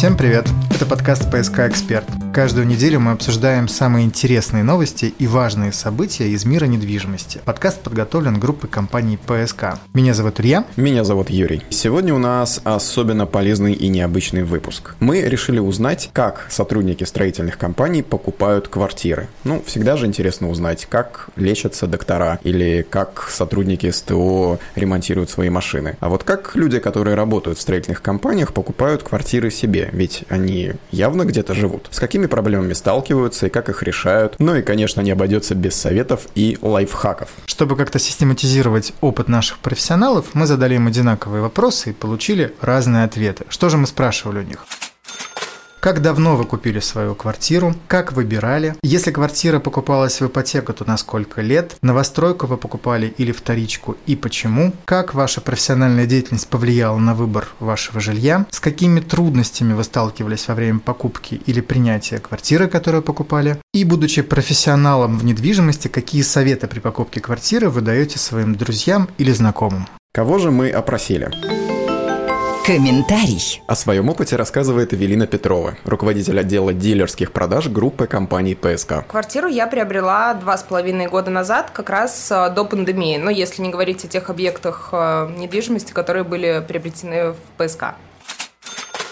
Всем привет! Это подкаст «ПСК Эксперт». Каждую неделю мы обсуждаем самые интересные новости и важные события из мира недвижимости. Подкаст подготовлен группой компании ПСК. Меня зовут Илья. Меня зовут Юрий. Сегодня у нас особенно полезный и необычный выпуск. Мы решили узнать, как сотрудники строительных компаний покупают квартиры. Ну, всегда же интересно узнать, как лечатся доктора или как сотрудники СТО ремонтируют свои машины. А вот как люди, которые работают в строительных компаниях, покупают квартиры себе, ведь они явно где-то живут. С какими проблемами сталкиваются и как их решают. Ну и, конечно, не обойдется без советов и лайфхаков. Чтобы как-то систематизировать опыт наших профессионалов, мы задали им одинаковые вопросы и получили разные ответы. Что же мы спрашивали у них? Как давно вы купили свою квартиру? Как выбирали? Если квартира покупалась в ипотеку, то на сколько лет? Новостройку вы покупали или вторичку и почему? Как ваша профессиональная деятельность повлияла на выбор вашего жилья? С какими трудностями вы сталкивались во время покупки или принятия квартиры, которую покупали? И будучи профессионалом в недвижимости, какие советы при покупке квартиры вы даете своим друзьям или знакомым? Кого же мы опросили? Комментарий. О своем опыте рассказывает Эвелина Петрова, руководитель отдела дилерских продаж группы компании ПСК. Квартиру я приобрела два с половиной года назад, как раз э, до пандемии. Ну, если не говорить о тех объектах э, недвижимости, которые были приобретены в ПСК.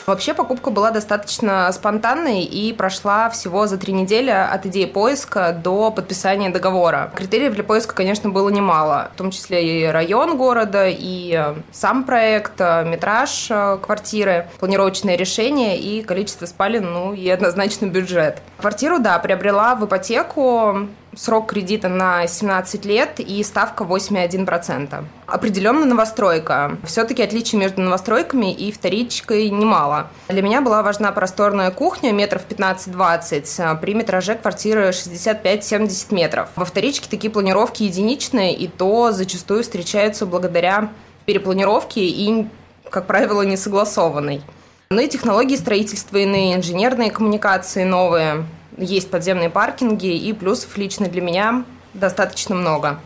Вообще покупка была достаточно спонтанной и прошла всего за три недели от идеи поиска до подписания договора. Критериев для поиска, конечно, было немало, в том числе и район города, и э, сам проект, э, метраж э, квартиры, планировочное решение и количество спален, ну и однозначно бюджет. Квартиру, да, приобрела в ипотеку срок кредита на 17 лет и ставка 8,1%. Определенно новостройка. Все-таки отличий между новостройками и вторичкой немало. Для меня была важна просторная кухня метров 15-20 а при метраже квартиры 65-70 метров. Во вторичке такие планировки единичные, и то зачастую встречаются благодаря перепланировке и, как правило, не согласованной. Ну и технологии строительства иные, инженерные коммуникации новые есть подземные паркинги, и плюсов лично для меня достаточно много.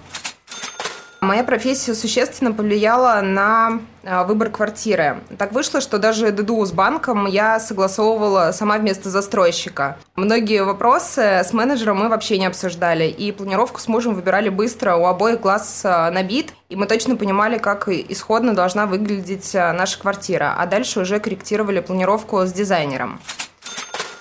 Моя профессия существенно повлияла на а, выбор квартиры. Так вышло, что даже ДДУ с банком я согласовывала сама вместо застройщика. Многие вопросы с менеджером мы вообще не обсуждали, и планировку с мужем выбирали быстро, у обоих глаз а, набит, и мы точно понимали, как исходно должна выглядеть а, наша квартира, а дальше уже корректировали планировку с дизайнером.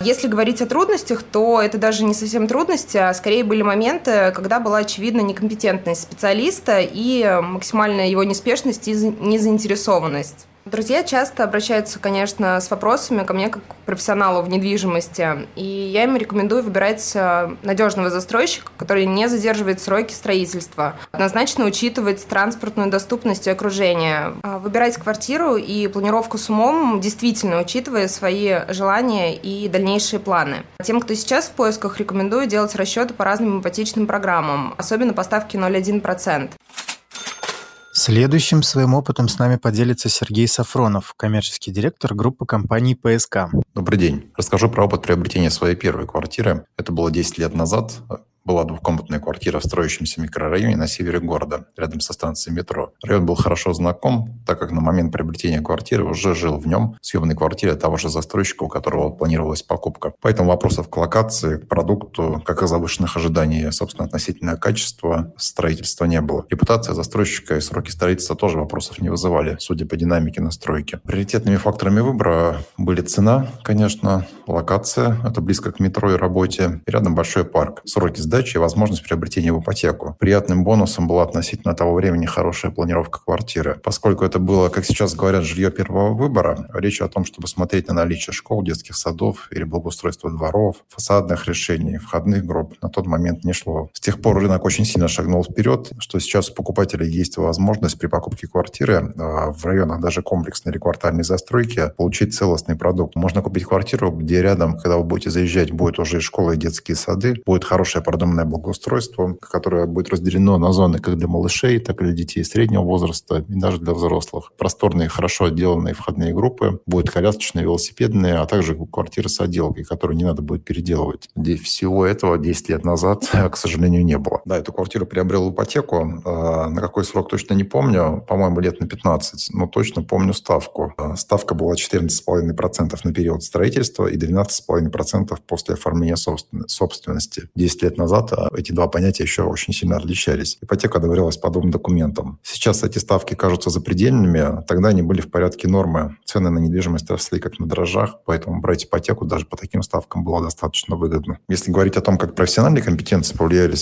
Если говорить о трудностях, то это даже не совсем трудности, а скорее были моменты, когда была очевидна некомпетентность специалиста и максимальная его неспешность и незаинтересованность. Друзья часто обращаются, конечно, с вопросами ко мне как к профессионалу в недвижимости, и я им рекомендую выбирать э, надежного застройщика, который не задерживает сроки строительства, однозначно учитывать транспортную доступность и окружение, а выбирать квартиру и планировку с умом, действительно учитывая свои желания и дальнейшие планы. Тем, кто сейчас в поисках, рекомендую делать расчеты по разным ипотечным программам, особенно по ставке 0,1%. Следующим своим опытом с нами поделится Сергей Сафронов, коммерческий директор группы компаний ПСК. Добрый день. Расскажу про опыт приобретения своей первой квартиры. Это было 10 лет назад была двухкомнатная квартира в строящемся микрорайоне на севере города, рядом со станцией метро. Район был хорошо знаком, так как на момент приобретения квартиры уже жил в нем в съемной квартире того же застройщика, у которого планировалась покупка. Поэтому вопросов к локации, к продукту, как и завышенных ожиданий, собственно, относительное качество строительства не было. Репутация застройщика и сроки строительства тоже вопросов не вызывали, судя по динамике настройки. Приоритетными факторами выбора были цена, конечно, локация, это близко к метро и работе, и рядом большой парк, сроки сдачи и возможность приобретения в ипотеку. Приятным бонусом была относительно того времени хорошая планировка квартиры. Поскольку это было, как сейчас говорят, жилье первого выбора, речь о том, чтобы смотреть на наличие школ, детских садов или благоустройство дворов, фасадных решений, входных групп на тот момент не шло. С тех пор рынок очень сильно шагнул вперед, что сейчас у покупателей есть возможность при покупке квартиры а, в районах даже комплексной или квартальной застройки получить целостный продукт. Можно купить квартиру, где рядом, когда вы будете заезжать, будет уже и школа, и детские сады, будет хорошая продукция продуманное благоустройство, которое будет разделено на зоны как для малышей, так и для детей среднего возраста и даже для взрослых. Просторные, хорошо отделанные входные группы, будут колясочные, велосипедные, а также квартиры с отделкой, которые не надо будет переделывать. Всего этого 10 лет назад, к сожалению, не было. Да, эту квартиру приобрел ипотеку. А, на какой срок точно не помню. По-моему, лет на 15. Но точно помню ставку. А, ставка была 14,5% на период строительства и 12,5% после оформления собственности. 10 лет назад а, эти два понятия еще очень сильно отличались. Ипотека доверялась по двум документам. Сейчас эти ставки кажутся запредельными. Тогда они были в порядке нормы. Цены на недвижимость росли как на дрожжах, поэтому брать ипотеку даже по таким ставкам было достаточно выгодно. Если говорить о том, как профессиональные компетенции повлияли,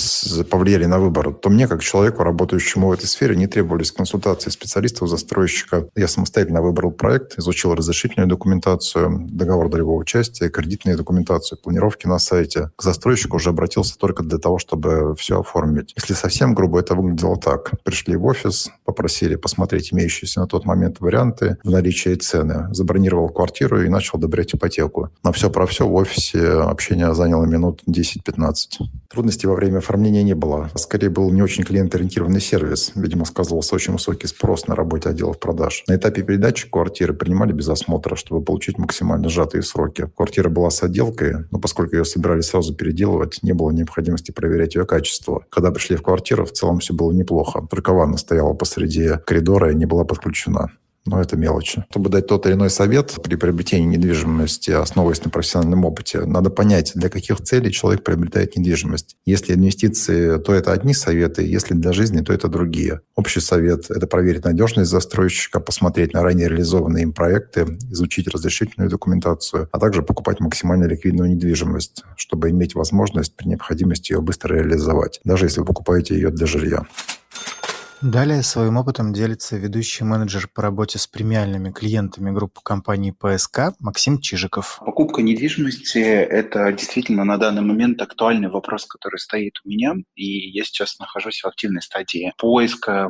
повлияли на выбор, то мне, как человеку, работающему в этой сфере, не требовались консультации специалистов-застройщика. Я самостоятельно выбрал проект, изучил разрешительную документацию, договор долевого участия, кредитную документацию, планировки на сайте. К застройщику уже обратился только для того, чтобы все оформить. Если совсем грубо, это выглядело так. Пришли в офис, попросили посмотреть имеющиеся на тот момент варианты в наличии цены. Забронировал квартиру и начал одобрять ипотеку. На все про все в офисе общение заняло минут 10-15. Трудностей во время оформления не было. Скорее был не очень клиент-ориентированный сервис. Видимо, сказывался очень высокий спрос на работе отделов продаж. На этапе передачи квартиры принимали без осмотра, чтобы получить максимально сжатые сроки. Квартира была с отделкой, но поскольку ее собирались сразу переделывать, не было необходимости проверять ее качество. Когда пришли в квартиру, в целом все было неплохо. Только ванна стояла посреди коридора и не была подключена но это мелочи. Чтобы дать тот или иной совет при приобретении недвижимости, основываясь на профессиональном опыте, надо понять, для каких целей человек приобретает недвижимость. Если инвестиции, то это одни советы, если для жизни, то это другие. Общий совет – это проверить надежность застройщика, посмотреть на ранее реализованные им проекты, изучить разрешительную документацию, а также покупать максимально ликвидную недвижимость, чтобы иметь возможность при необходимости ее быстро реализовать, даже если вы покупаете ее для жилья. Далее своим опытом делится ведущий менеджер по работе с премиальными клиентами группы компании ПСК Максим Чижиков. Покупка недвижимости – это действительно на данный момент актуальный вопрос, который стоит у меня, и я сейчас нахожусь в активной стадии поиска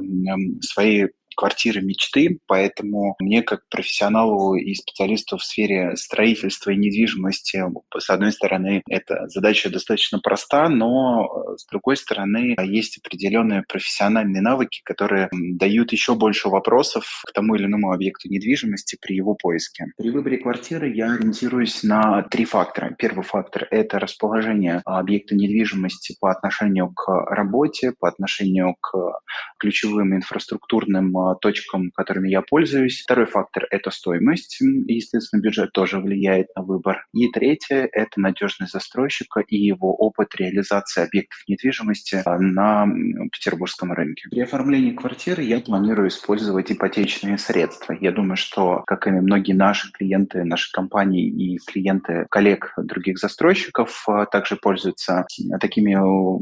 своей квартиры мечты, поэтому мне как профессионалу и специалисту в сфере строительства и недвижимости, с одной стороны, эта задача достаточно проста, но с другой стороны, есть определенные профессиональные навыки, которые дают еще больше вопросов к тому или иному объекту недвижимости при его поиске. При выборе квартиры я ориентируюсь на три фактора. Первый фактор – это расположение объекта недвижимости по отношению к работе, по отношению к ключевым инфраструктурным точкам, которыми я пользуюсь. Второй фактор – это стоимость. Естественно, бюджет тоже влияет на выбор. И третье – это надежность застройщика и его опыт реализации объектов недвижимости а, на петербургском рынке. При оформлении квартиры я планирую использовать ипотечные средства. Я думаю, что, как и многие наши клиенты, наши компании и клиенты коллег других застройщиков, а, также пользуются такими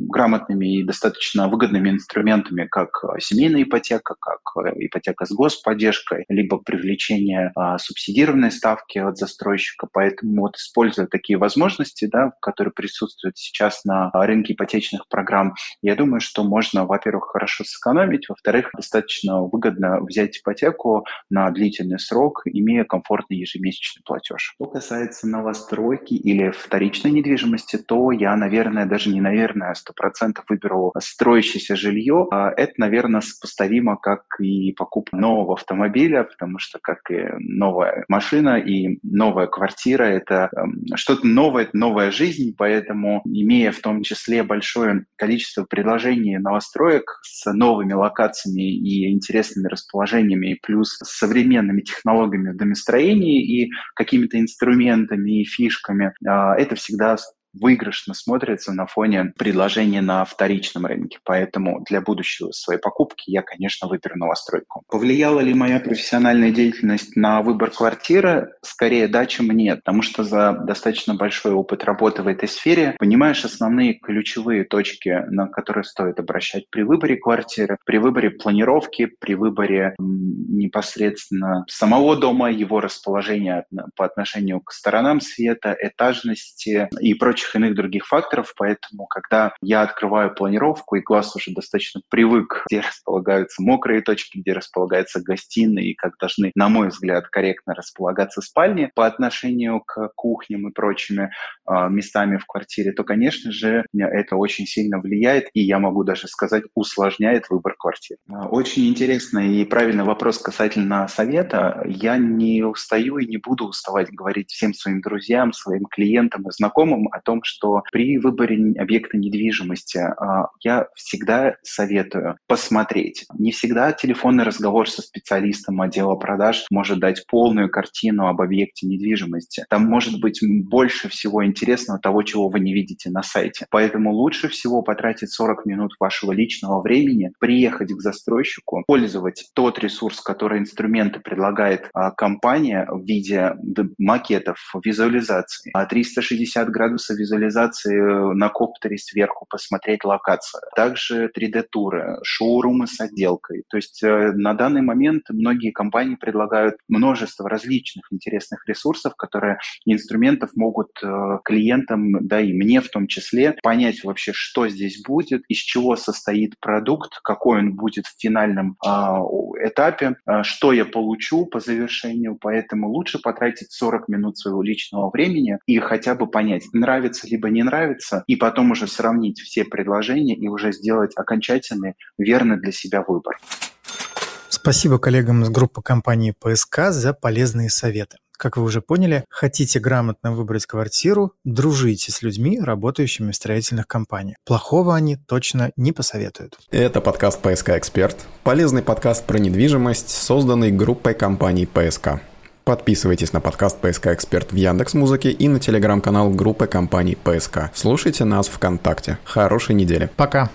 грамотными и достаточно выгодными инструментами, как семейная ипотека, как ипотека с господдержкой, либо привлечение а, субсидированной ставки от застройщика. Поэтому вот используя такие возможности, да, которые присутствуют сейчас на рынке ипотечных программ, я думаю, что можно, во-первых, хорошо сэкономить, во-вторых, достаточно выгодно взять ипотеку на длительный срок, имея комфортный ежемесячный платеж. Что касается новостройки или вторичной недвижимости, то я, наверное, даже не наверное, сто процентов выберу строящееся жилье. А это, наверное, сопоставимо как и покупка нового автомобиля, потому что как и новая машина и новая квартира, это эм, что-то новое, это новая жизнь, поэтому имея в том числе большое количество предложений новостроек с новыми локациями и интересными расположениями, плюс с современными технологиями в домостроении и какими-то инструментами и фишками, а, это всегда выигрышно смотрится на фоне предложения на вторичном рынке. Поэтому для будущего своей покупки я, конечно, выберу новостройку. Повлияла ли моя профессиональная деятельность на выбор квартиры? Скорее да, чем нет, потому что за достаточно большой опыт работы в этой сфере понимаешь основные ключевые точки, на которые стоит обращать при выборе квартиры, при выборе планировки, при выборе непосредственно самого дома, его расположения по отношению к сторонам света, этажности и прочих прочих иных других факторов, поэтому, когда я открываю планировку, и глаз уже достаточно привык, где располагаются мокрые точки, где располагается гостиная, и как должны, на мой взгляд, корректно располагаться спальни по отношению к кухням и прочими э, местами в квартире, то, конечно же, это очень сильно влияет, и я могу даже сказать, усложняет выбор квартиры. Очень интересный и правильный вопрос касательно совета. Я не устаю и не буду уставать говорить всем своим друзьям, своим клиентам и знакомым о том, что при выборе объекта недвижимости а, я всегда советую посмотреть. Не всегда телефонный разговор со специалистом отдела продаж может дать полную картину об объекте недвижимости. Там может быть больше всего интересного того, чего вы не видите на сайте. Поэтому лучше всего потратить 40 минут вашего личного времени, приехать к застройщику, пользовать тот ресурс, который инструменты предлагает а, компания в виде макетов, визуализации, 360 градусов визуализации на коптере сверху, посмотреть локацию. Также 3D-туры, шоурумы с отделкой. То есть э, на данный момент многие компании предлагают множество различных интересных ресурсов, которые инструментов могут э, клиентам, да и мне в том числе, понять вообще, что здесь будет, из чего состоит продукт, какой он будет в финальном э, этапе, э, что я получу по завершению. Поэтому лучше потратить 40 минут своего личного времени и хотя бы понять, нравится либо не нравится, и потом уже сравнить все предложения и уже сделать окончательный, верный для себя выбор. Спасибо коллегам из группы компании ПСК за полезные советы. Как вы уже поняли, хотите грамотно выбрать квартиру, дружите с людьми, работающими в строительных компаниях. Плохого они точно не посоветуют. Это подкаст «ПСК Эксперт». Полезный подкаст про недвижимость, созданный группой компаний «ПСК». Подписывайтесь на подкаст «ПСК Эксперт» в Яндекс Музыке и на телеграм-канал группы компаний «ПСК». Слушайте нас ВКонтакте. Хорошей недели. Пока.